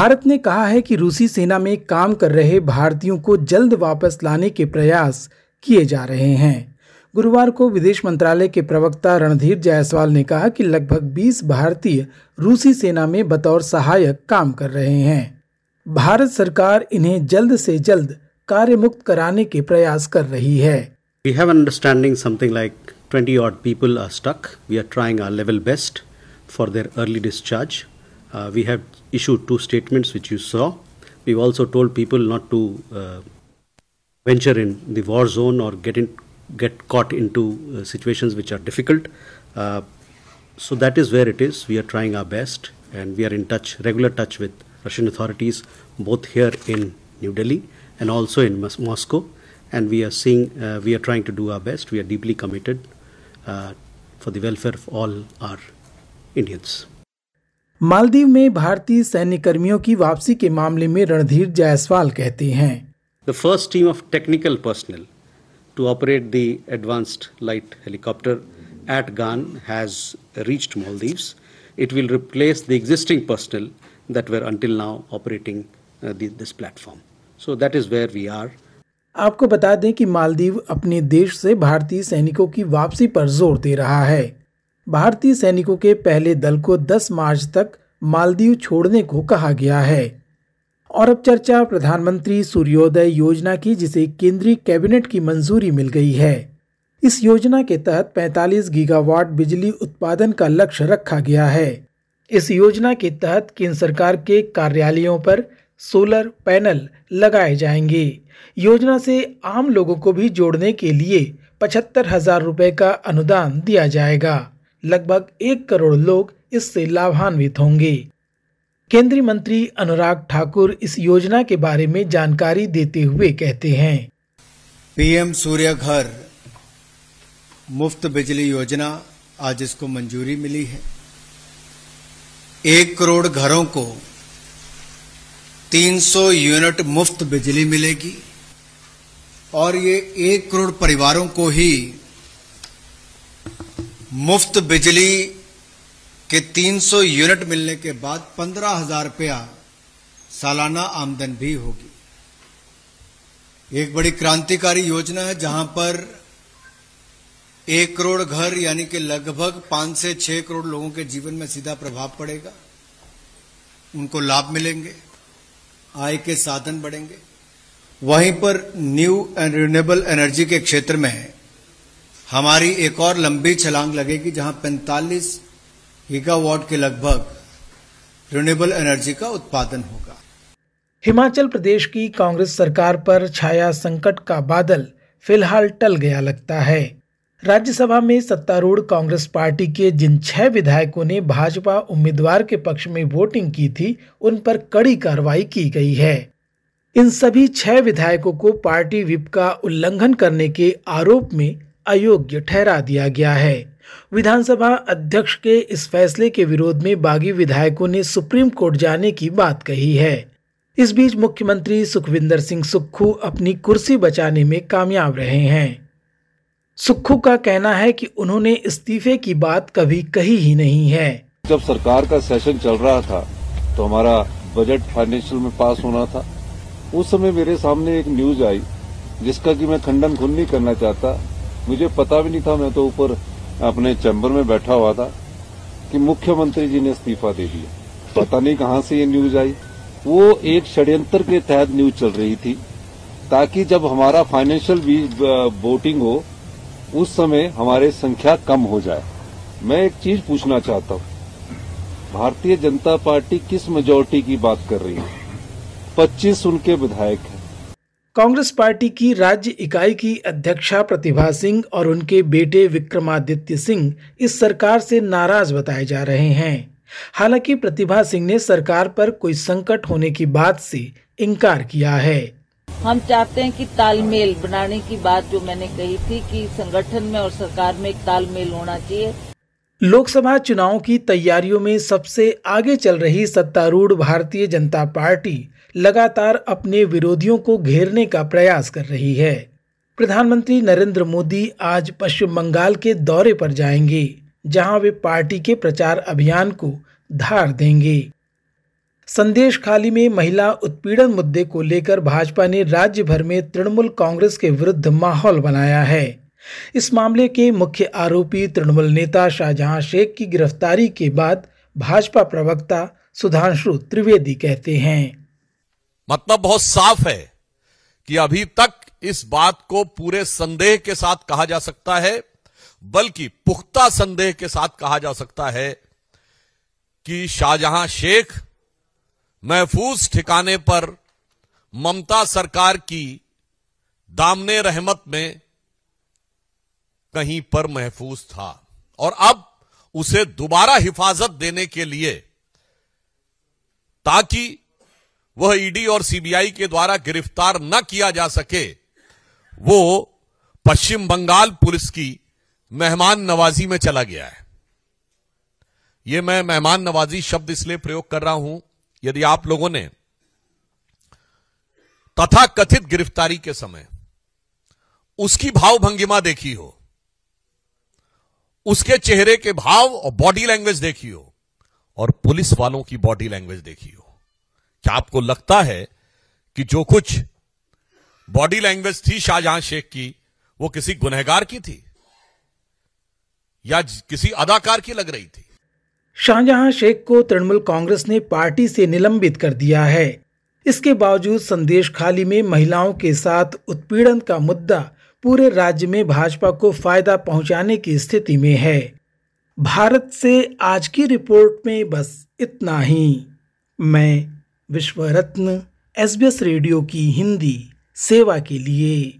भारत ने कहा है कि रूसी सेना में काम कर रहे भारतीयों को जल्द वापस लाने के प्रयास किए जा रहे हैं गुरुवार को विदेश मंत्रालय के प्रवक्ता रणधीर जायसवाल ने कहा कि लगभग 20 भारतीय रूसी सेना में बतौर सहायक काम कर रहे हैं भारत सरकार इन्हें जल्द से जल्द कार्य मुक्त कराने के प्रयास कर रही है We have understanding something like 20 odd people are stuck. We are trying our level best for their early discharge. Uh, we have issued two statements which you saw. We've also told people not to uh, venture in the war zone or get in, get caught into uh, situations which are difficult. Uh, so that is where it is. We are trying our best and we are in touch, regular touch with Russian authorities, both here in New Delhi and also in Mos- Moscow. And we are seeing, uh, we are trying to do our best. We are deeply committed uh, for the welfare of all our Indians. Maldives में भारतीय सैन्य कर्मियों की वापसी के मामले में रणधीर जायसवाल कहते हैं। The first team of technical personnel to operate the advanced light helicopter at Gan has reached Maldives it will replace the existing personnel that were until now operating this platform so that is where we are आपको बता दें कि मालदीव अपने देश से भारतीय सैनिकों की वापसी पर ज़ोर दे रहा है। भारतीय सैनिकों के पहले दल को 10 मार्च तक मालदीव छोड़ने को कहा गया है। और अब चर्चा प्रधानमंत्री सूर्योदय योजना की, जिसे केंद्रीय कैबिनेट की मंजूरी मिल गई है। इस योजना के तहत 45 गीगावाट बिजली उत्पादन का लक्ष्य रखा गया है। इस योजना के तहत केंद्र सरकार के कार्यालयों पर सोलर पैनल लगाए जाएँगे। योजना से आम लोगों को भी जोड़ने के लिए पचहत्तर हज़ार रुपए का अनुदान दिया जाएगा। लगभग एक करोड़ लोग इससे लाभान्वित होंगे। केंद्रीय मंत्री अनुराग ठाकुर इस योजना के बारे में जानकारी देते हुए कहते हैं। पीएम सूर्य घर मुफ़्त बिजली योजना आज इसको मंजूरी मिली है। एक करोड़ घरों को 300 यूनिट मुफ़्त बिजली मिलेगी और ये एक करोड़ परिवारों को ही मुफ़्त बिजली के 300 यूनिट मिलने के बाद पंद्रह हज़ार रुपया सालाना आमदन भी होगी। एक बड़ी क्रांतिकारी योजना है जहाँ पर एक करोड़ घर, यानी कि लगभग पाँच से छह करोड़ लोगों के जीवन में सीधा प्रभाव पड़ेगा। उनको लाभ मिलेंगे, आय के साधन बढ़ेंगे। वहीं पर न्यू एंड रिन्यूएबल एनर्जी के क्षेत्र में हमारी एक और लंबी छलांग लगेगी जहाँ 45 गीगावाट के लगभग रिन्यूएबल एनर्जी का उत्पादन होगा। हिमाचल प्रदेश की कांग्रेस सरकार पर छाया संकट का बादल फ़िलहाल टल गया लगता है। राज्यसभा में सत्तारूढ़ कांग्रेस पार्टी के जिन छह विधायकों ने भाजपा उम्मीदवार के पक्ष में वोटिंग की थी, उन पर कड़ी कार्रवाई की गई है। इन सभी छह विधायकों को पार्टी विप का उल्लंघन करने के आरोप में अयोग्य ठहरा दिया गया है। विधानसभा अध्यक्ष के इस फैसले के विरोध में बागी विधायकों ने सुप्रीम कोर्ट जाने की बात कही है। इस बीच मुख्यमंत्री सुखविंदर सिंह सुक्खू अपनी कुर्सी बचाने में कामयाब रहे हैं। सुक्खू का कहना है कि उन्होंने इस्तीफे की बात कभी कही ही नहीं है। जब सरकार का सेशन चल रहा था तो हमारा बजट फाइनेंशियल में पास होना था। उस समय मेरे सामने एक न्यूज़ आई, जिसका कि मैं खंडन खुद नहीं करना चाहता। मुझे पता भी नहीं था, मैं तो ऊपर अपने चैम्बर में बैठा हुआ था कि मुख्यमंत्री जी ने इस्तीफा दे दिया। पता नहीं कहाँ से ये न्यूज़ आई। वो एक षड्यंत्र के तहत न्यूज़ चल रही थी, ताकि जब हमारा फाइनेंशियल वोटिंग हो, उस समय हमारे संख्या कम हो जाए। मैं एक चीज़ पूछना चाहता हूँ। भारतीय जनता पार्टी किस मेजोरिटी की बात कर रही है? 25 उनके विधायक कांग्रेस पार्टी की राज्य इकाई की अध्यक्षा प्रतिभा सिंह और उनके बेटे विक्रमादित्य सिंह इस सरकार से नाराज़ बताए जा रहे हैं। हालाँकि प्रतिभा सिंह ने सरकार पर कोई संकट होने की बात से इनकार किया है। हम चाहते हैं कि तालमेल बनाने की बात जो मैंने कही थी कि संगठन में और सरकार में एक तालमेल होना चाहिए। लोकसभा चुनाव की तैयारियों में सबसे आगे चल रही सत्तारूढ़ भारतीय जनता पार्टी लगातार अपने विरोधियों को घेरने का प्रयास कर रही है। प्रधानमंत्री नरेंद्र मोदी आज पश्चिम बंगाल के दौरे पर जाएँगे, जहाँ वे पार्टी के प्रचार अभियान को धार देंगे। संदेश खाली में महिला उत्पीड़न मुद्दे को लेकर भाजपा ने राज्य भर में तृणमूल कांग्रेस के विरुद्ध माहौल बनाया है। इस मामले के मुख्य आरोपी तृणमूल नेता शाहजहां शेख की गिरफ्तारी के बाद भाजपा प्रवक्ता सुधांशु त्रिवेदी कहते हैं। मतलब बहुत साफ़ है कि अभी तक इस बात को पूरे संदेह के साथ कहा जा सकता है, बल्कि पुख्ता संदेह के साथ कहा जा सकता है कि शाहजहां शेख महफूज ठिकाने पर ममता सरकार की दामने रहमत में कहीं पर महफूज था। और अब उसे दोबारा हिफाजत देने के लिए, ताकि वह ईडी और सीबीआई के द्वारा गिरफ़्तार न किया जा सके, वो पश्चिम बंगाल पुलिस की मेहमान नवाजी में चला गया है। यह मैं मेहमान नवाजी शब्द इसलिए प्रयोग कर रहा हूँ, यदि आप लोगों ने तथा कथित गिरफ्तारी के समय उसकी भावभंगिमा देखी हो उसके चेहरे के भाव और बॉडी लैंग्वेज देखी हो और पुलिस वालों की बॉडी लैंग्वेज देखी हो। क्या आपको लगता है कि जो कुछ बॉडी लैंग्वेज थी शाहजहां शेख की, वो किसी गुनहगार की थी? या किसी अदाकार की लग रही थी? शाहजहां शेख को तृणमूल कांग्रेस ने पार्टी से निलंबित कर दिया है। इसके बावजूद संदेश खाली में महिलाओं के साथ उत्पीड़न का मुद्दा पूरे राज्य में भाजपा को फ़ायदा पहुँचाने की स्थिति में है। भारत से आज की रिपोर्ट में बस इतना ही। मैं विश्व रत्न एसबीएस रेडियो की हिंदी सेवा के लिए।